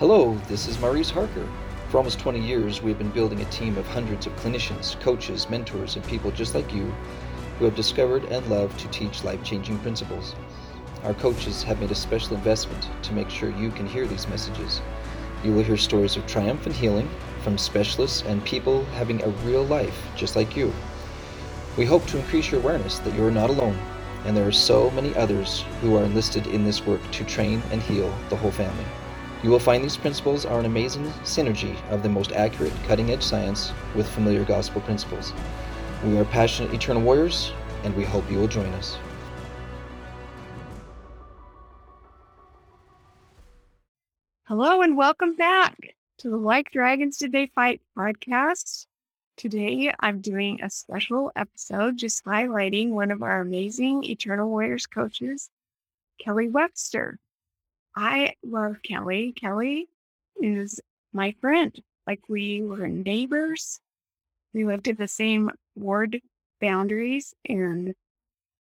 Hello, this is Maurice Harker. For almost 20 years, we have been building a team of hundreds of clinicians, coaches, mentors, and people just like you who have discovered and love to teach life changing principles. Our coaches have made a special investment to make sure you can hear these messages. You will hear stories of triumph and healing from specialists and people having a real life just like you. We hope to increase your awareness that you are not alone, and there are so many others who are enlisted in this work to train and heal the whole family. You will find these principles are an amazing synergy of the most accurate, cutting edge science with familiar gospel principles. We are passionate eternal warriors, and we hope you will join us. Hello, and welcome back to the Like Dragons Did They Fight podcast. Today, I'm doing a special episode just highlighting one of our amazing Eternal Warriors coaches, Kelly Webster. I love Kelly. Kelly is my friend. Like we were neighbors. We lived in the same ward boundaries. And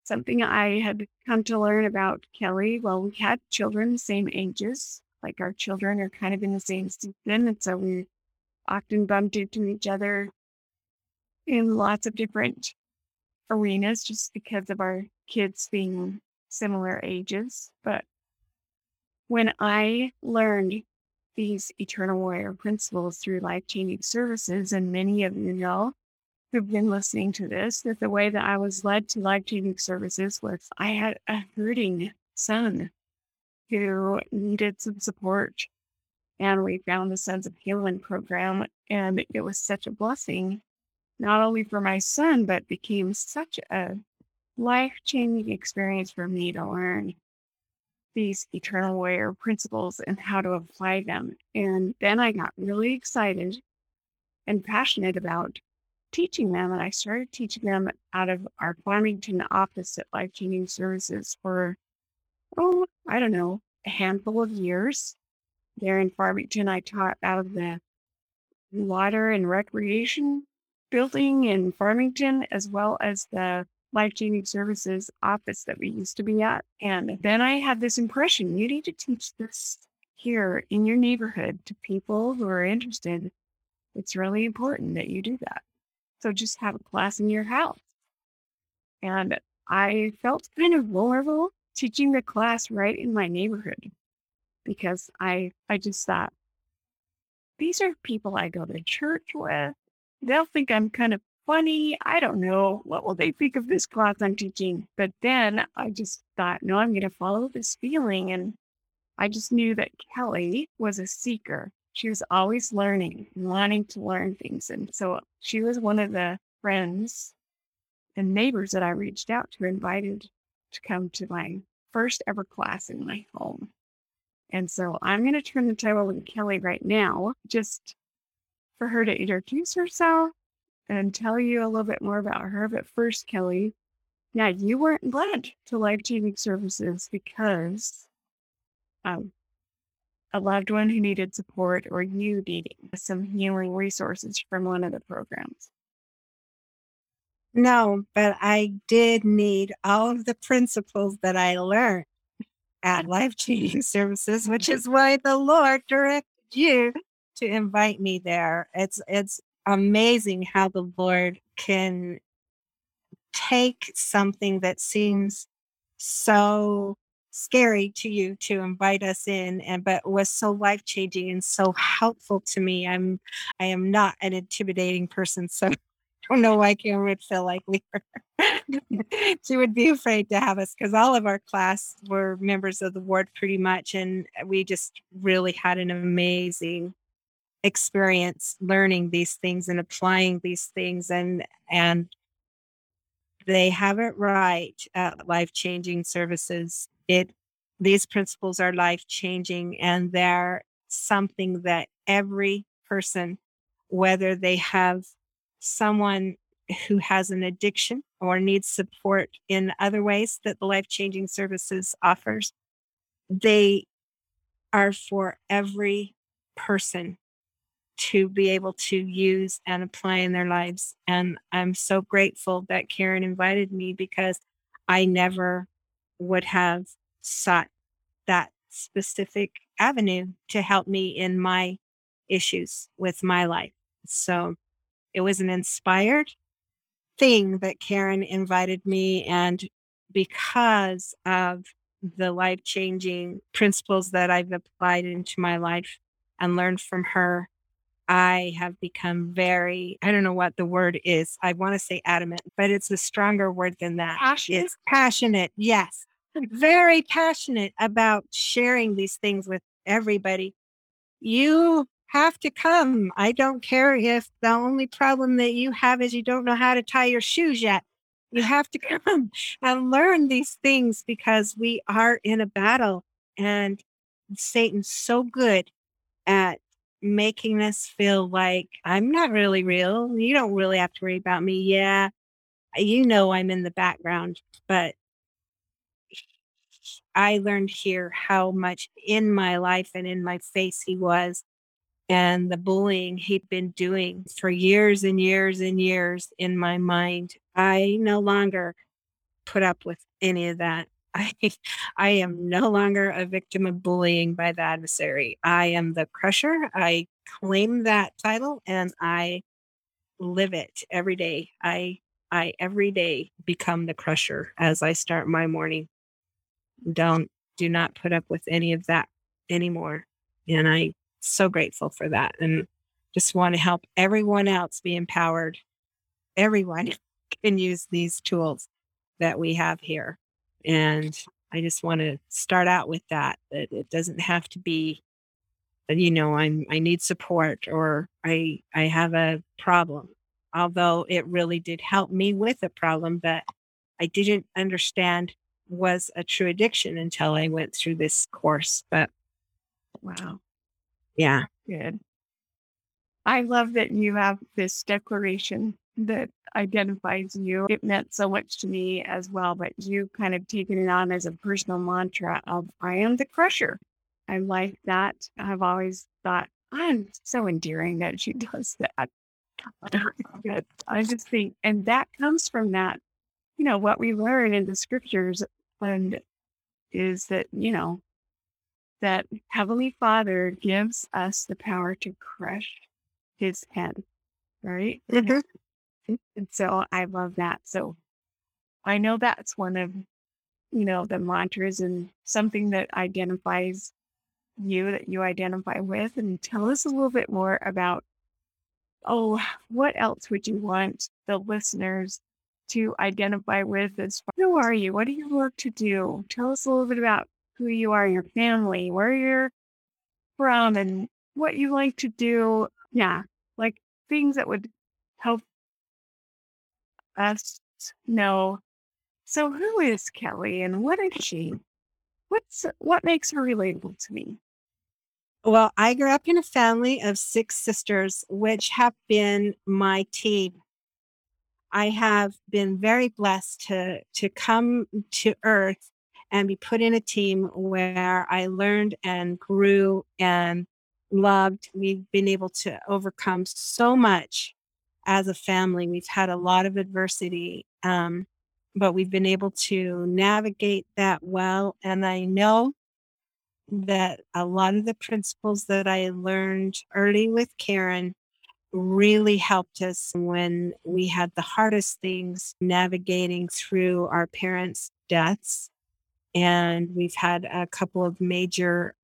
something I had come to learn about Kelly, well, we had children the same ages. Like our children are kind of in the same season. And so we often bumped into each other in lots of different arenas just because of our kids being similar ages. But when I learned these eternal warrior principles through life changing services, and many of you know who've been listening to this, that the way that I was led to life changing services was I had a hurting son who needed some support. And we found the Sons of Helaman program, and it was such a blessing, not only for my son, but became such a life changing experience for me to learn these eternal warrior principles and how to apply them. And then I got really excited and passionate about teaching them. And I started teaching them out of our Farmington office at Life Changing Services for, oh, I don't know, a handful of years. There in Farmington, I taught out of the water and recreation building in Farmington, as well as the life changing services office that we used to be at. And then I had this impression you need to teach this here in your neighborhood to people who are interested. It's really important that you do that. So just have a class in your house. And I felt kind of vulnerable teaching the class right in my neighborhood because I I just thought these are people I go to church with. They'll think I'm kind of funny. I don't know. What will they think of this class I'm teaching? But then I just thought, no, I'm going to follow this feeling. And I just knew that Kelly was a seeker. She was always learning wanting to learn things. And so she was one of the friends and neighbors that I reached out to, invited to come to my first ever class in my home. And so I'm going to turn the time over to Kelly right now, just for her to introduce herself and tell you a little bit more about her. But first, Kelly, yeah, you weren't led to life changing services because um, a loved one who needed support or you needing some healing resources from one of the programs. No, but I did need all of the principles that I learned at life changing services, which is why the Lord directed you to invite me there. It's it's amazing how the Lord can take something that seems so scary to you to invite us in and but was so life-changing and so helpful to me i'm i am not an intimidating person so I don't know why Karen would feel like we were. she would be afraid to have us because all of our class were members of the ward pretty much, and we just really had an amazing experience learning these things and applying these things and and they have it right at life changing services. It these principles are life changing and they're something that every person whether they have someone who has an addiction or needs support in other ways that the life changing services offers they are for every person to be able to use and apply in their lives. And I'm so grateful that Karen invited me because I never would have sought that specific avenue to help me in my issues with my life. So it was an inspired thing that Karen invited me. And because of the life changing principles that I've applied into my life and learned from her, I have become very, I don't know what the word is. I want to say adamant, but it's a stronger word than that. Passionate? It's passionate. Yes. Very passionate about sharing these things with everybody. You have to come. I don't care if the only problem that you have is you don't know how to tie your shoes yet. You have to come and learn these things because we are in a battle and Satan's so good at making us feel like I'm not really real. You don't really have to worry about me. Yeah, you know I'm in the background, but I learned here how much in my life and in my face he was and the bullying he'd been doing for years and years and years in my mind. I no longer put up with any of that. I I am no longer a victim of bullying by the adversary. I am the crusher. I claim that title and I live it every day. I I every day become the crusher as I start my morning. Don't do not put up with any of that anymore. And I so grateful for that and just want to help everyone else be empowered. Everyone can use these tools that we have here. And I just want to start out with that, that it doesn't have to be, you know, I'm, I need support or I, I have a problem. Although it really did help me with a problem that I didn't understand was a true addiction until I went through this course. But Wow. yeah, Good. I love that you have this declaration that identifies you. It meant so much to me as well, but you kind of taken it on as a personal mantra of I am the crusher. I like that. I've always thought I'm so endearing that she does that. I just think, and that comes from that, you know, what we learn in the scriptures and is that, you know, that Heavenly Father gives us the power to crush his head, right? Mhm. And so I love that. So I know that's one of, you know, the mantras and something that identifies you that you identify with. And tell us a little bit more about, oh, what else would you want the listeners to identify with as far who are you? What do you work to do? Tell us a little bit about who you are, your family, where you're from, and what you like to do. Yeah, like things that would help us know. So, who is Kelly, and what is she? What's what makes her relatable to me? Well, I grew up in a family of six sisters, which have been my team. I have been very blessed to to come to Earth and be put in a team where I learned and grew and loved. We've been able to overcome so much as a family. We've had a lot of adversity, um, but we've been able to navigate that well. And I know that a lot of the principles that I learned early with Karen really helped us when we had the hardest things navigating through our parents' deaths. And we've had a couple of major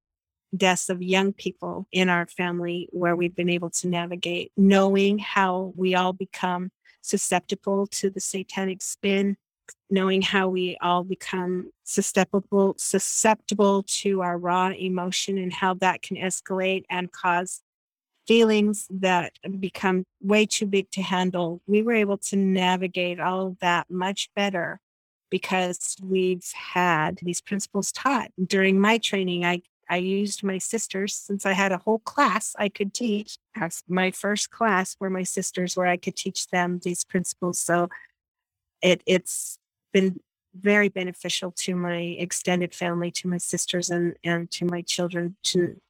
deaths of young people in our family where we've been able to navigate, knowing how we all become susceptible to the satanic spin, knowing how we all become susceptible susceptible to our raw emotion and how that can escalate and cause feelings that become way too big to handle. We were able to navigate all of that much better because we've had these principles taught. During my training, I I used my sisters since I had a whole class I could teach. As My first class were my sisters where I could teach them these principles. So it it's been very beneficial to my extended family, to my sisters and and to my children to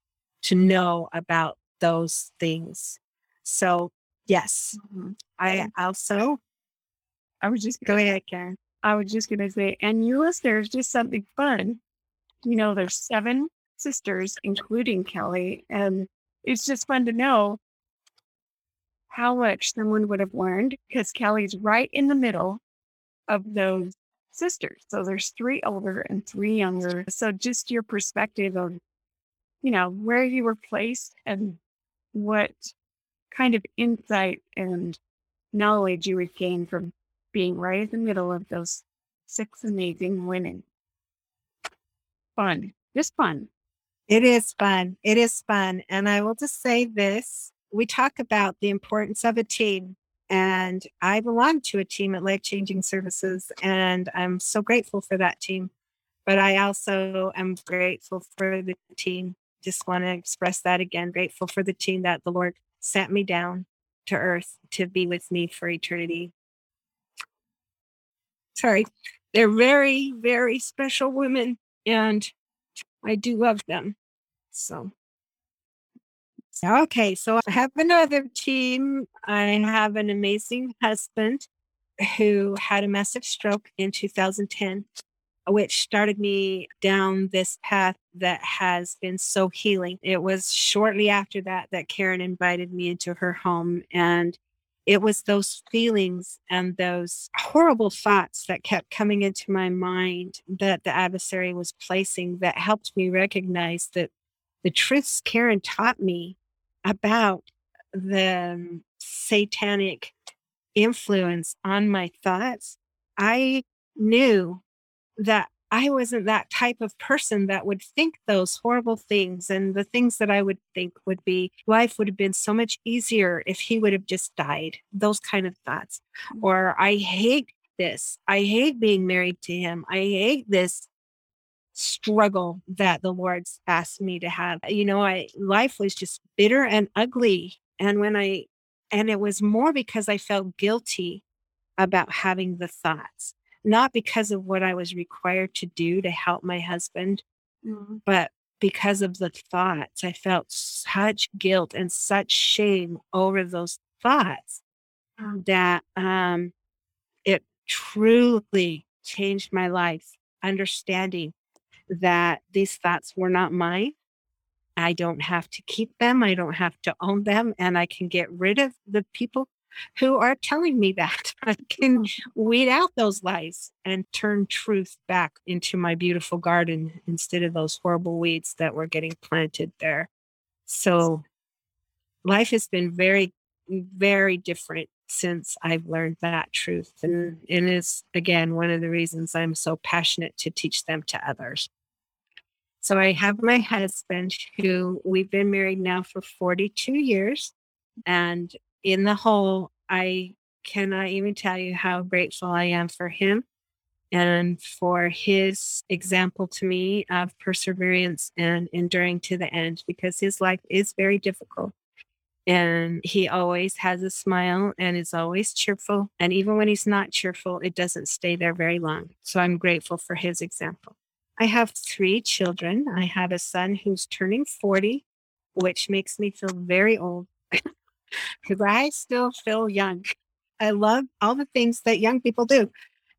to know about those things. So yes, Mhm. I also I was just go ahead, Karen. I was just gonna say, and you listeners, just something fun. You know, there's seven sisters, including Kelly. And it's just fun to know how much someone would have learned because Kelly's right in the middle of those sisters. So there's three older and three younger. So just your perspective of, you know, where you were placed and what kind of insight and knowledge you would gain from being right in the middle of those six amazing women. Fun, just fun. It is fun. It is fun. And I will just say this we talk about the importance of a team. And I belong to a team at Life Changing Services, and I'm so grateful for that team. But I also am grateful for the team. Just want to express that again. Grateful for the team that the Lord sent me down to earth to be with me for eternity. Sorry, they're very, very special women, and I do love them. So, okay, so I have another team. I have an amazing husband who had a massive stroke in 2010 which started me down this path that has been so healing. It was shortly after that that Karen invited me into her home. And it was those feelings and those horrible thoughts that kept coming into my mind that the adversary was placing that helped me recognize that the truths Karen taught me about the satanic influence on my thoughts, I knew that I wasn't that type of person that would think those horrible things. And the things that I would think would be life would have been so much easier if he would have just died. Those kind of thoughts. Mm. Or I hate this. I hate being married to him. I hate this struggle that the Lord's asked me to have. You know, I life was just bitter and ugly. And when I and it was more because I felt guilty about having the thoughts not because of what I was required to do to help my husband, mm. but because of the thoughts. I felt such guilt and such shame over those thoughts mm. that um, it truly changed my life, understanding that these thoughts were not mine. I don't have to keep them. I don't have to own them. And I can get rid of the people who are telling me that. I can mm. weed out those lies and turn truth back into my beautiful garden instead of those horrible weeds that were getting planted there. So life has been very, very different since I've learned that truth. And mm. it is, again, one of the reasons I'm so passionate to teach them to others. So I have my husband who we've been married now for 42 years. And in the whole, I cannot even tell you how grateful I am for him and for his example to me of perseverance and enduring to the end because his life is very difficult. And he always has a smile and is always cheerful. And even when he's not cheerful, it doesn't stay there very long. So I'm grateful for his example. I have three children. I have a son who's turning 40, which makes me feel very old. because I still feel young. I love all the things that young people do.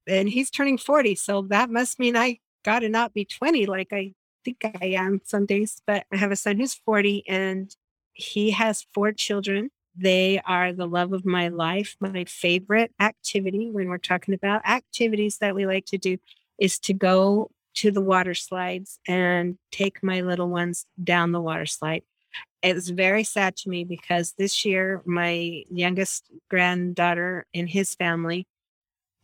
And he's turning 40. So that must mean I got to not be 20 like I think I am some days. But I have a son who's 40 and he has four children. They are the love of my life. My favorite activity when we're talking about activities that we like to do is to go to the water slides and take my little ones down the water slide it's very sad to me because this year my youngest granddaughter in his family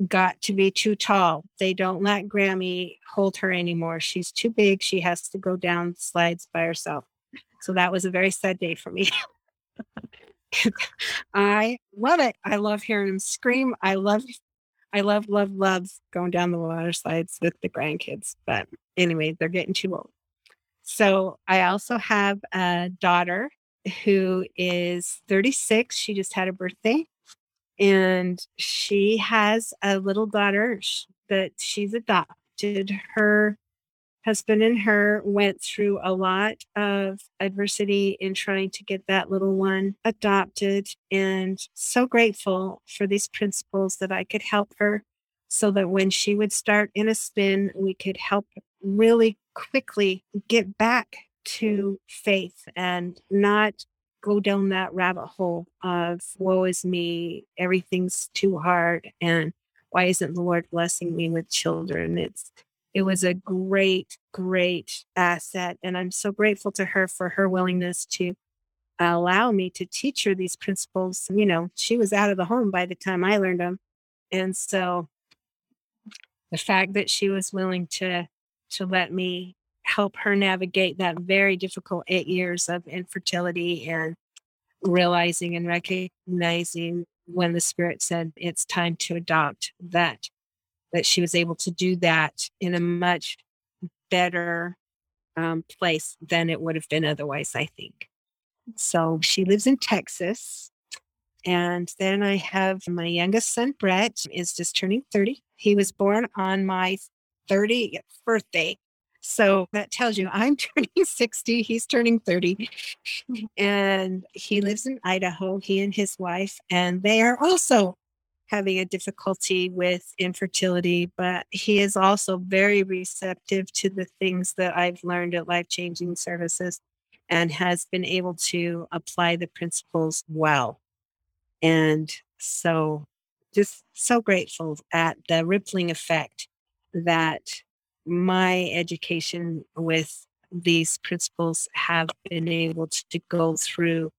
got to be too tall. They don't let Grammy hold her anymore. She's too big. She has to go down slides by herself. So that was a very sad day for me. I love it. I love hearing him scream. I love I love, love, loves going down the water slides with the grandkids. But anyway, they're getting too old. So I also have a daughter who is 36. She just had a birthday. And she has a little daughter that she's adopted. Her husband and her went through a lot of adversity in trying to get that little one adopted. And so grateful for these principles that I could help her so that when she would start in a spin, we could help really quickly get back to faith and not go down that rabbit hole of woe is me, everything's too hard, and why isn't the Lord blessing me with children? It's it was a great, great asset. And I'm so grateful to her for her willingness to allow me to teach her these principles. You know, she was out of the home by the time I learned them. And so the fact that she was willing to to let me help her navigate that very difficult eight years of infertility and realizing and recognizing when the spirit said it's time to adopt that that she was able to do that in a much better um, place than it would have been otherwise i think. So she lives in texas and then i have my youngest son brett is just turning 30 he was born on my 30th birthday. So that tells you I'm turning 60, he's turning 30. And he lives in Idaho, he and his wife, and they are also having a difficulty with infertility, but he is also very receptive to the things that I've learned at Life Changing Services and has been able to apply the principles well. And so just so grateful at the rippling effect that my education with these principles have been able to go through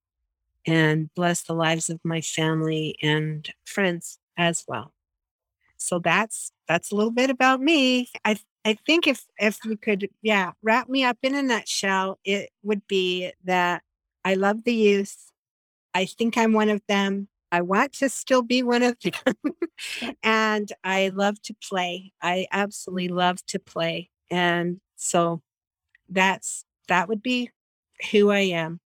and bless the lives of my family and friends as well. So that's that's a little bit about me. I I think if if we could yeah, wrap me up in a nutshell, it would be that I love the youth. I think I'm one of them. I want to still be one of them. and I love to play. I absolutely love to play. And so that's that would be who I am.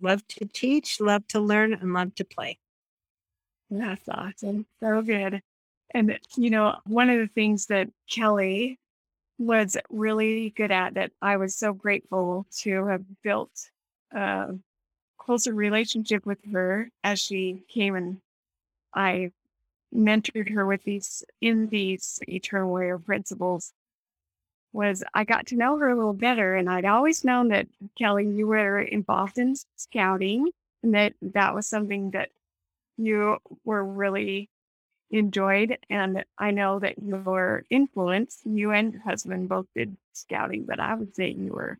Love to teach, love to learn, and love to play. That's awesome. So good. And, uh, you know, one of the things that Kelly was really good at that I was so grateful to have built a closer relationship with her as she came and I mentored her with these in these eternal warrior principles was I got to know her a little better and I'd always known that Kelly you were involved in scouting and that that was something that you were really enjoyed and I know that your influence you and your husband both did scouting but I would say you were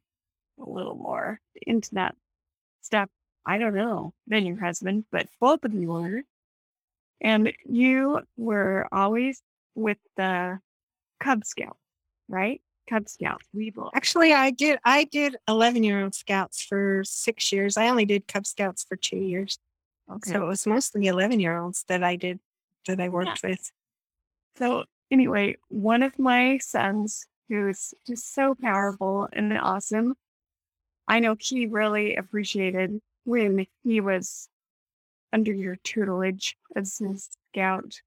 a little more into that stuff I don't know than your husband but both of you were and you were always with the Cub Scout, right? Cub Scouts. We will. Actually, I did. I did eleven year old Scouts for six years. I only did Cub Scouts for two years. Okay. So it was mostly eleven year olds that I did that I worked yeah. with. So anyway, one of my sons, who's just so powerful and awesome, I know he really appreciated when he was under your tutelage as a scout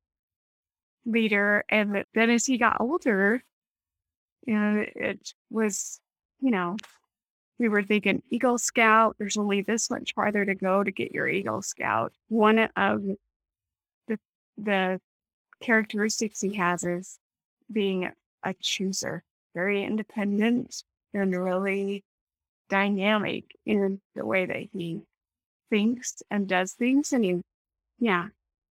leader. And then as he got older, and it was, you know, we were thinking Eagle Scout, there's only this much farther to go to get your Eagle Scout. One of the the characteristics he has is being a chooser, very independent and really dynamic in the way that he thinks and does things. And he, yeah,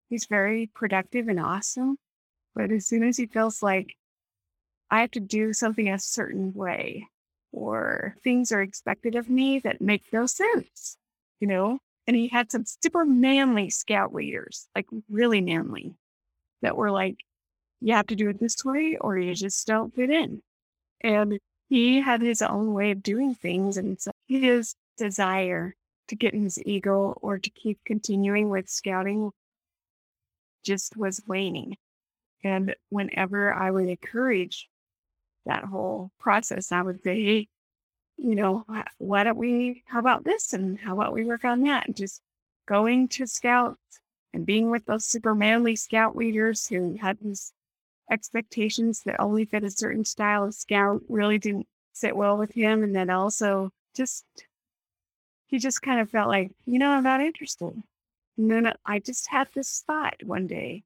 he's very productive and awesome. But as soon as he feels like I have to do something a certain way or things are expected of me that make no sense, you know? And he had some super manly scout leaders, like really manly, that were like, you have to do it this way or you just don't fit in. And he had his own way of doing things. And so his desire to get his eagle or to keep continuing with scouting just was waning. And whenever I would encourage that whole process, I would say, you know, why don't we, how about this? And how about we work on that? And just going to scouts and being with those super manly scout leaders who had these expectations that only fit a certain style of scout really didn't sit well with him. And then also just he just kind of felt like, you know, I'm not interested. And then I just had this thought one day.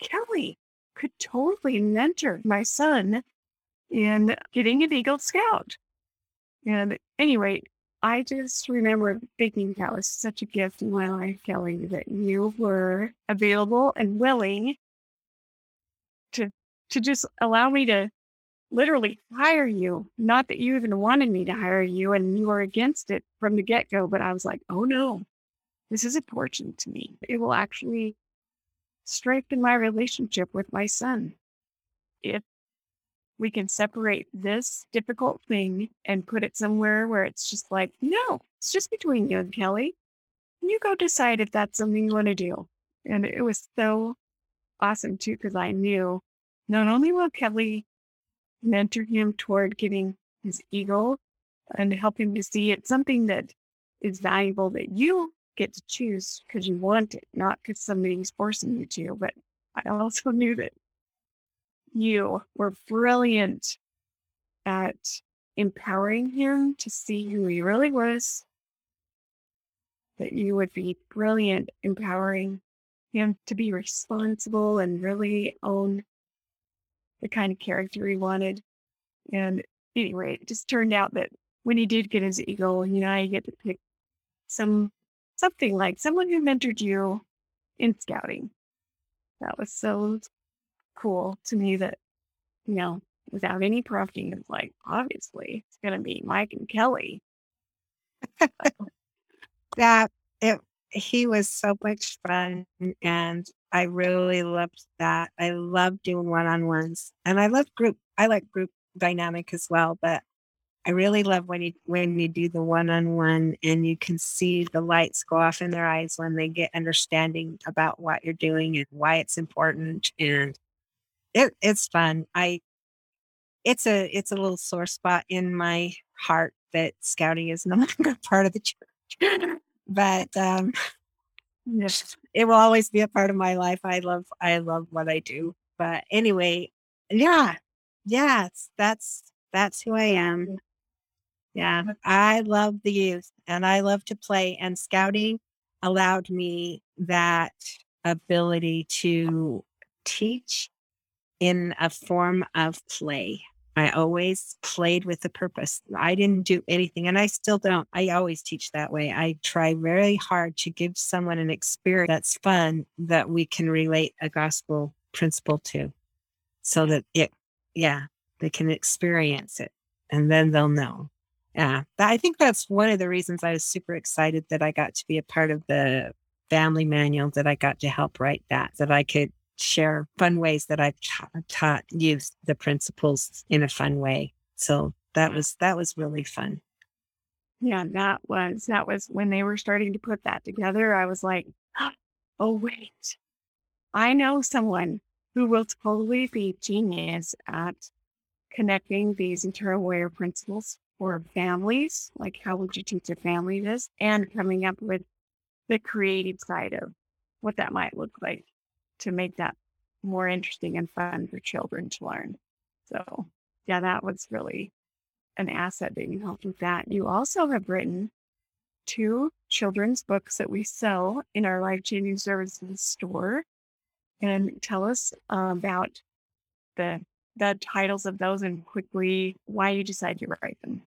Kelly could totally mentor my son in getting an Eagle Scout. And at any I just remember thinking that was such a gift in my life, Kelly, that you were available and willing to to just allow me to literally hire you. Not that you even wanted me to hire you and you were against it from the get go, but I was like, oh no, this is important to me. It will actually strengthen my relationship with my son if we can separate this difficult thing and put it somewhere where it's just like, no, it's just between you and Kelly. You go decide if that's something you want to do. And it was so awesome too, because I knew not only will Kelly mentor him toward getting his eagle and help him to see it's something that is valuable that you get to choose because you want it, not because somebody's forcing you to. But I also knew that you were brilliant at empowering him to see who he really was, that you would be brilliant empowering him to be responsible and really own the kind of character he wanted. And anyway, it just turned out that when he did get his eagle, you know, I get to pick some something like someone who mentored you in scouting. That was so cool to me that, you know, without any prompting, it's like, obviously, it's going to be Mike and Kelly. that it he was so much fun and I really loved that. I love doing one-on-ones and I love group I like group dynamic as well, but I really love when you when you do the one-on-one and you can see the lights go off in their eyes when they get understanding about what you're doing and why it's important and it, it's fun. I it's a it's a little sore spot in my heart that scouting is no longer part of the church. but um it will always be a part of my life. I love I love what I do. But anyway, yeah. Yes, that's that's who I am. Yeah, I love the youth and I love to play, and scouting allowed me that ability to teach in a form of play. I always played with a purpose. I didn't do anything, and I still don't. I always teach that way. I try very hard to give someone an experience that's fun that we can relate a gospel principle to so that it, yeah, they can experience it and then they'll know. Yeah, I think that's one of the reasons I was super excited that I got to be a part of the family manual, that I got to help write that, that I could share fun ways that I've ta- taught youth the principles in a fun way. So that was that was really fun. Yeah, that was that was when they were starting to put that together. I was like, oh wait, I know someone who will totally be genius at connecting these eternal warrior principles for families, like how would you teach a family this, and coming up with the creative side of what that might look like to make that more interesting and fun for children to learn. So, yeah, that was really an asset that you helped with that. You also have written two children's books that we sell in our life changing services store. And tell us uh, about the the titles of those and quickly why you decided to write them.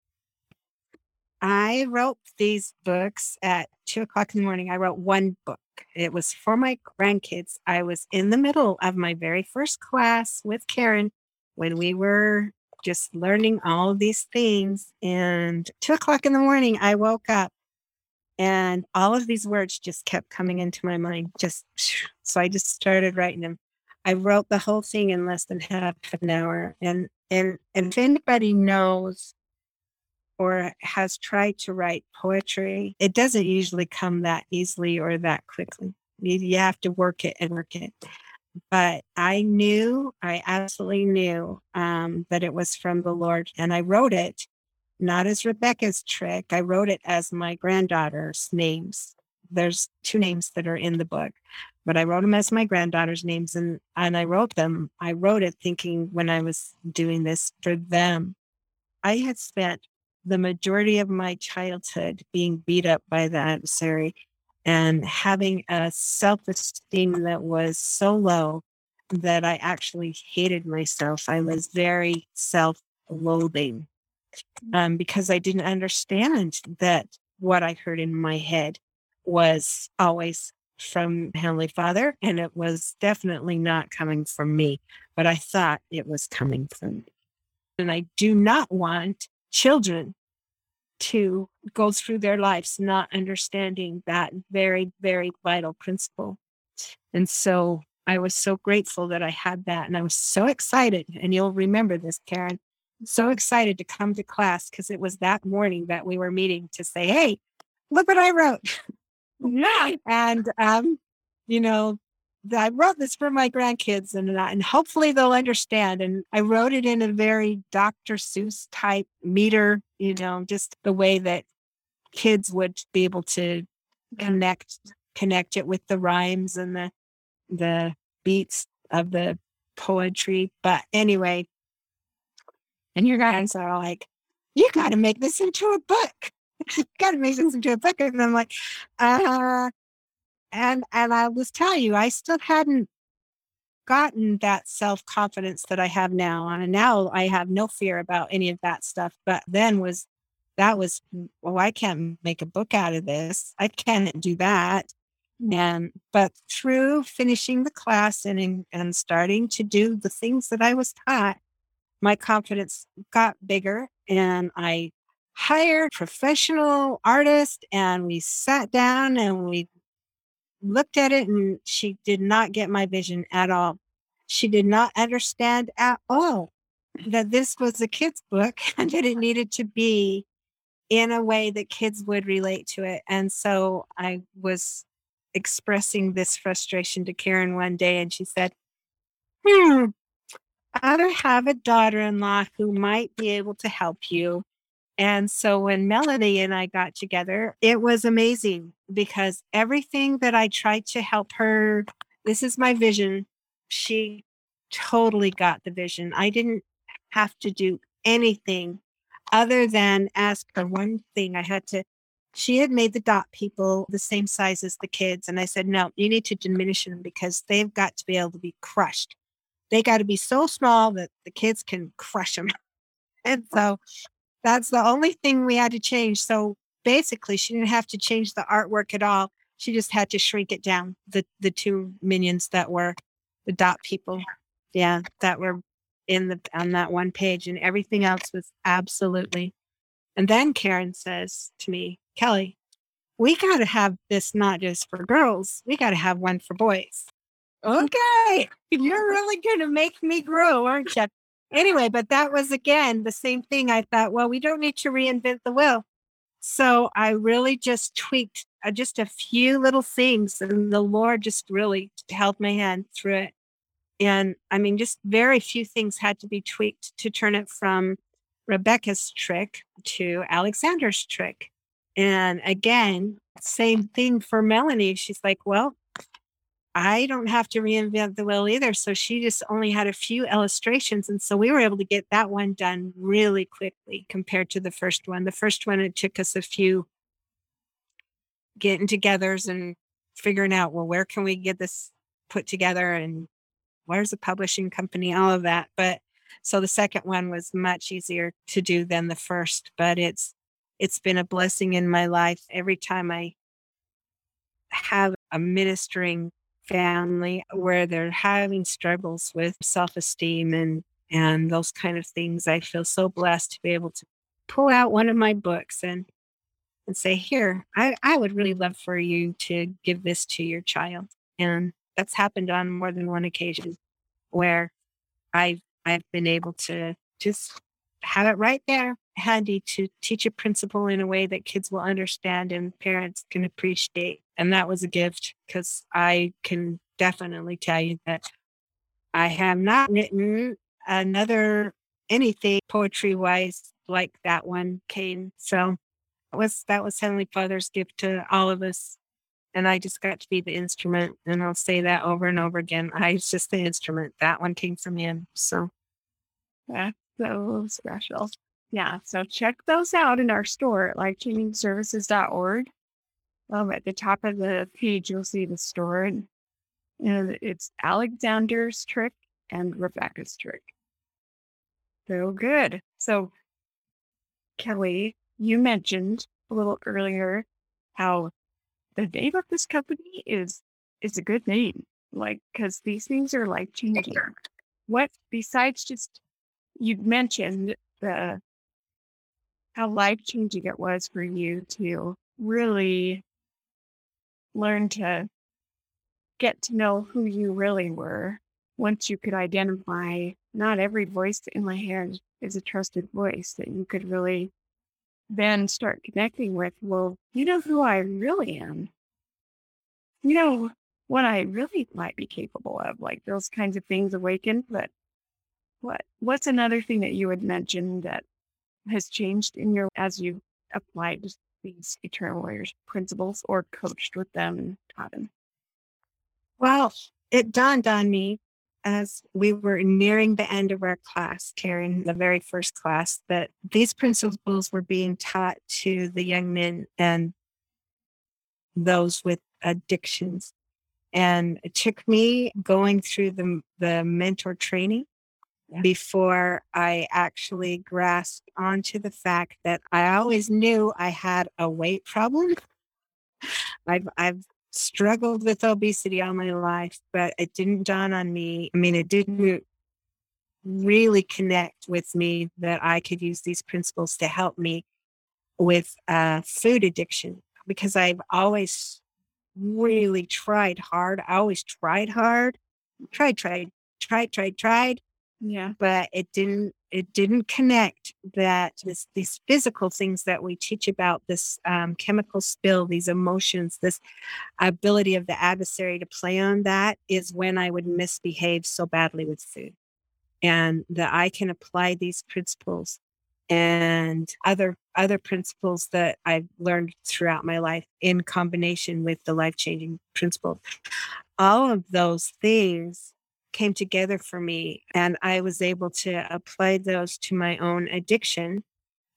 I wrote these books at two o'clock in the morning. I wrote one book. It was for my grandkids. I was in the middle of my very first class with Karen when we were just learning all these things. And two o'clock in the morning, I woke up and all of these words just kept coming into my mind. Just so I just started writing them. I wrote the whole thing in less than half an hour. And and and if anybody knows or has tried to write poetry, it doesn't usually come that easily or that quickly. You, you have to work it and work it. But I knew, I absolutely knew um, that it was from the Lord. And I wrote it not as Rebecca's trick, I wrote it as my granddaughter's names. There's two names that are in the book but I wrote them as my granddaughter's names and and I wrote them. I wrote it thinking when I was doing this for them. I had spent the majority of my childhood being beat up by the adversary and having a self-esteem that was so low that I actually hated myself. I was very self loathing um, because I didn't understand that what I heard in my head was always from Heavenly Father, and it was definitely not coming from me, but I thought it was coming from me. And I do not want children to go through their lives not understanding that very, very vital principle. And so I was so grateful that I had that. And I was so excited. And you'll remember this, Karen. So excited to come to class because it was that morning that we were meeting to say, hey, look what I wrote. Yeah. and um, you know, I wrote this for my grandkids and and hopefully they'll understand. And I wrote it in a very Dr. Seuss type meter, you know, just the way that kids would be able to connect connect it with the rhymes and the the beats of the poetry. But anyway, and your guys are like, you got to make this into a book. You got to make this into a book. And I'm like, uh, and and I was telling you, I still hadn't gotten that self confidence that I have now. And now I have no fear about any of that stuff. But then was that was, well, I can't make a book out of this. I can't do that. And but through finishing the class and and starting to do the things that I was taught, my confidence got bigger and I hired professional artist and we sat down and we looked at it and she did not get my vision at all. She did not understand at all that this was a kid's book and that it needed to be in a way that kids would relate to it. And so I was expressing this frustration to Karen one day, and she said, Hmm, I don't have a daughter in law who might be able to help you. And so when Melanie and I got together, it was amazing because everything that I tried to help her, this is my vision, she totally got the vision. I didn't have to do anything other than ask her one thing. I had to she had made the dot people the same size as the kids. And I said, no, you need to diminish them because they've got to be able to be crushed. They got to be so small that the kids can crush them. and so that's the only thing we had to change. So basically, she didn't have to change the artwork at all. She just had to shrink it down. The the two minions that were the dot people, yeah, that were in the on that one page, and everything else was absolutely. And then Karen says to me, Kelly, we got to have this not just for girls, we got to have one for boys. Okay, you're really going to make me grow, aren't you? Anyway, but that was again the same thing. I thought, well, we don't need to reinvent the wheel. So I really just tweaked uh, just a few little things, and the Lord just really held my hand through it. And I mean, just very few things had to be tweaked to turn it from Rebecca's trick to Alexander's trick. And again, same thing for Melanie. She's like, well, I don't have to reinvent the wheel either. So she just only had a few illustrations. And so we were able to get that one done really quickly compared to the first one. The first one, it took us a few getting togethers and figuring out, well, where can we get this put together and where's the publishing company, all of that. But so the second one was much easier to do than the first, but it's it's been a blessing in my life every time I have a ministering family where they're having struggles with self-esteem and and those kind of things. I feel so blessed to be able to pull out one of my books and and say, here, I, I would really love for you to give this to your child. And that's happened on more than one occasion where I've I've been able to just have it right there handy to teach a principle in a way that kids will understand and parents can appreciate. And that was a gift because I can definitely tell you that I have not written another anything poetry wise like that one came. So that was that was Heavenly Father's gift to all of us. And I just got to be the instrument. And I'll say that over and over again. I was just the instrument. That one came from him. So that's so special. Yeah, so check those out in our store at lifechangingservices.org. Um, at the top of the page, you'll see the store, and, And it's Alexander's trick and Rebecca's trick. So good. So, Kelly, you mentioned a little earlier how the name of this company is is a good name, like because these things are life changing. What besides just you mentioned the how life changing it was for you to really learn to get to know who you really were once you could identify not every voice in my head is a trusted voice that you could really then start connecting with well you know who i really am. You know what i really might be capable of. Like those kinds of things awaken but what what's another thing that you would mention that has changed in your as you applied these eternal warriors principles or coached with them and Well, it dawned on me as we were nearing the end of our class, Karen, the very first class, that these principles were being taught to the young men and those with addictions. And it took me going through the, the mentor training Before I actually grasped onto the fact that I always knew I had a weight problem. I've I've struggled with obesity all my life, but it didn't dawn on me. I mean, it didn't really connect with me that I could use these principles to help me with uh, food addiction because I've always really tried hard. I always tried hard, tried, tried, tried, tried, tried, yeah. but it didn't it didn't connect that this these physical things that we teach about this um, chemical spill these emotions this ability of the adversary to play on that is when i would misbehave so badly with food. And that i can apply these principles and other other principles that i've learned throughout my life in combination with the life-changing principles all of those things came together for me and I was able to apply those to my own addiction.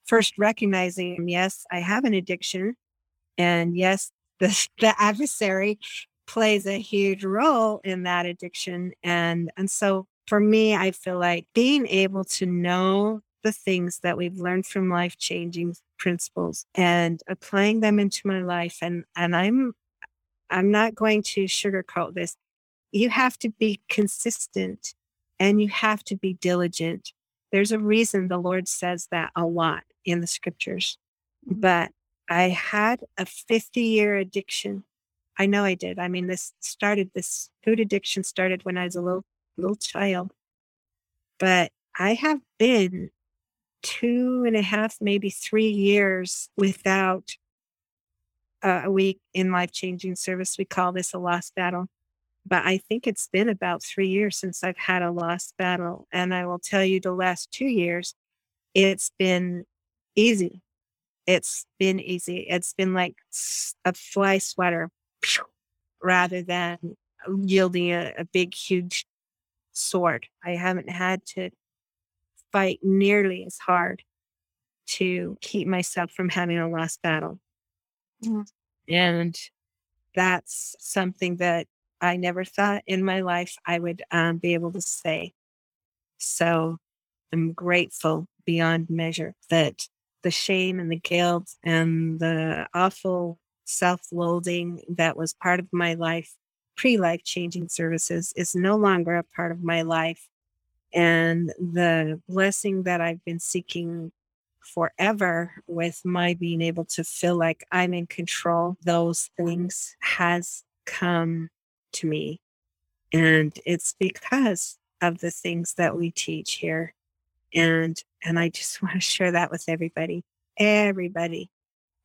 First recognizing, yes, I have an addiction. And yes, the, the adversary plays a huge role in that addiction. And and so for me, I feel like being able to know the things that we've learned from life-changing principles and applying them into my life. And and I'm I'm not going to sugarcoat this you have to be consistent and you have to be diligent. There's a reason the Lord says that a lot in the scriptures. But I had a 50 year addiction. I know I did. I mean, this started, this food addiction started when I was a little, little child. But I have been two and a half, maybe three years without uh, a week in life changing service. We call this a lost battle but I think it's been about three years since I've had a lost battle. And I will tell you the last two years, it's been easy. It's been easy. It's been like a fly sweater rather than yielding a, a big, huge sword. I haven't had to fight nearly as hard to keep myself from having a lost battle. Mhm. And that's something that I never thought in my life I would um, be able to say. So I'm grateful beyond measure that the shame and the guilt and the awful self loathing that was part of my life pre life changing services is no longer a part of my life. And the blessing that I've been seeking forever with my being able to feel like I'm in control, those things has come to me. And it's because of the things that we teach here. And and I just want to share that with everybody. Everybody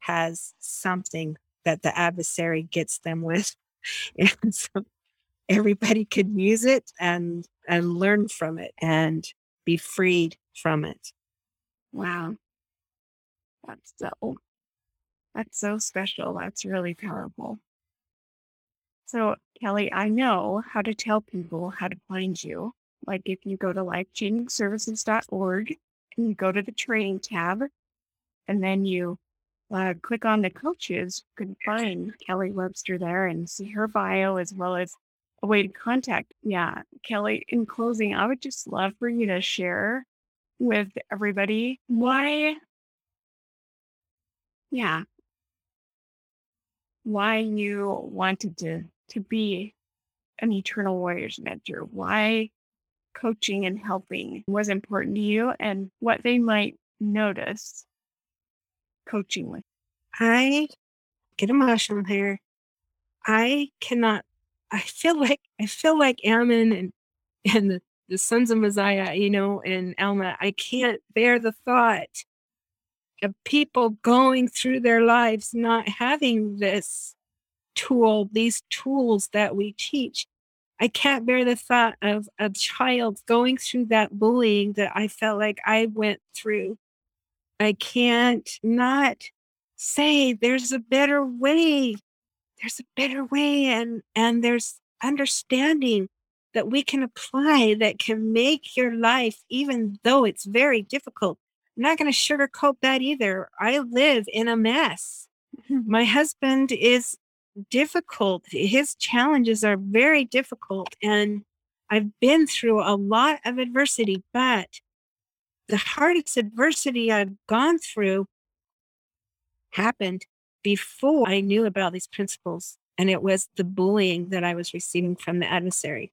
has something that the adversary gets them with. And so everybody could use it and and learn from it and be freed from it. wow that's so that's so special that's really powerful so kelly i know how to tell people how to find you like if you go to lifechangingservices.org and you go to the training tab and then you uh, click on the coaches you can find kelly webster there and see her bio as well as a way to contact. Yeah, Kelly, in closing, I would just love for you to share with everybody why, yeah, why you wanted to to be an eternal warriors mentor, why coaching and helping was important to you, and what they might notice coaching with. I get emotional here. I cannot. I feel like I feel like Ammon and and the, the sons of Mosiah, you know, and Alma. I can't bear the thought of people going through their lives not having this tool, these tools that we teach. I can't bear the thought of a child going through that bullying that I felt like I went through. I can't not say there's a better way. There's a better way and and there's understanding that we can apply that can make your life even though it's very difficult. I'm not going to sugarcoat that either. I live in a mess. Mm-hmm. My husband is difficult. His challenges are very difficult and I've been through a lot of adversity, but the hardest adversity I've gone through happened before I knew about these principles. And it was the bullying that I was receiving from the adversary.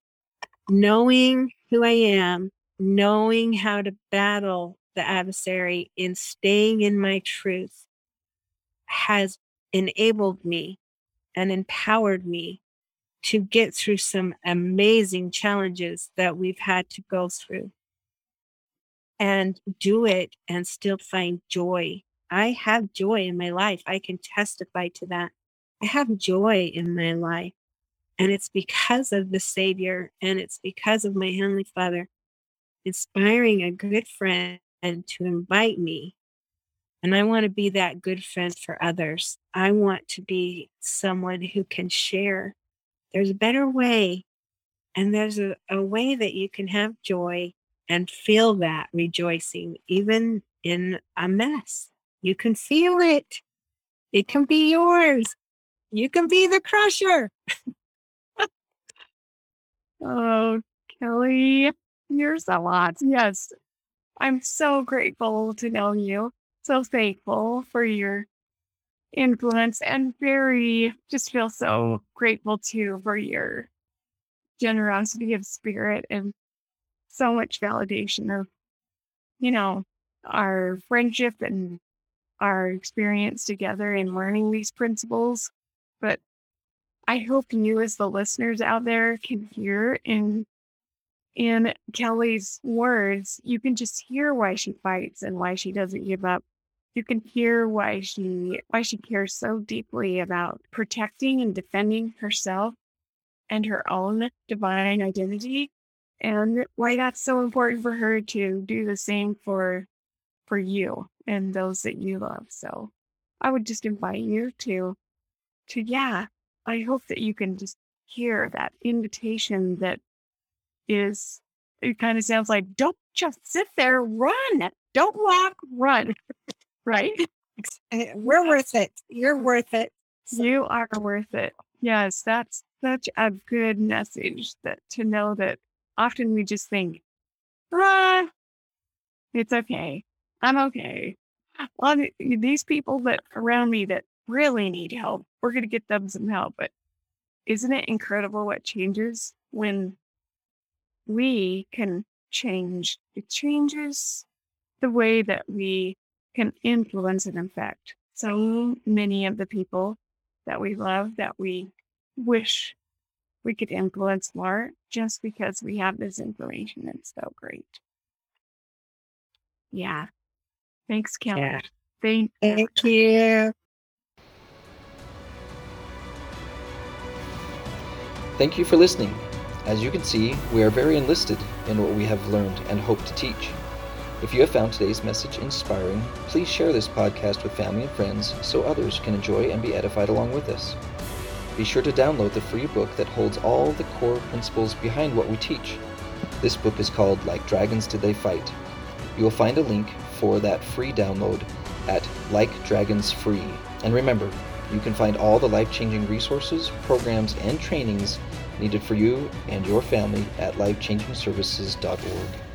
Knowing who I am, knowing how to battle the adversary in staying in my truth has enabled me and empowered me to get through some amazing challenges that we've had to go through and do it and still find joy I have joy in my life. I can testify to that. I have joy in my life. And it's because of the Savior and it's because of my Heavenly Father inspiring a good friend to invite me. And I want to be that good friend for others. I want to be someone who can share. There's a better way. And there's a, a way that you can have joy and feel that rejoicing, even in a mess. You can feel it. It can be yours. You can be the crusher. oh, Kelly, you're so lot. Yes. I'm so grateful to know you. So thankful for your influence and very just feel so grateful too for your generosity of spirit and so much validation of, you know, our friendship and our experience together in learning these principles. But I hope you, as the listeners out there, can hear in in Kelly's words, you can just hear why she fights and why she doesn't give up. You can hear why she why she cares so deeply about protecting and defending herself and her own divine identity and why that's so important for her to do the same for for you and those that you love. So I would just invite you to, to, yeah, I hope that you can just hear that invitation that is, it kind of sounds like, don't just sit there, run, don't walk, run, right? Eh, we're worth it. You're worth it. So. You are worth it. Yes, that's such a good message that to know that often we just think, run, it's okay. I'm okay. Well, these people that around me that really need help, we're going to get them some help. But isn't it incredible what changes when we can change? It changes the way that we can influence and affect so many of the people that we love that we wish we could influence more just because we have this information. It's so great. Yeah. Thanks, Kelly. Yeah. Thank, Thank you. Thank you for listening. As you can see, we are very enlisted in what we have learned and hope to teach. If you have found today's message inspiring, please share this podcast with family and friends so others can enjoy and be edified along with us. Be sure to download the free book that holds all the core principles behind what we teach. This book is called Like Dragons Did They Fight. You will find a link for that free download at Like Dragons Free. And remember, you can find all the life changing resources, programs, and trainings needed for you and your family at lifechangingservices.org.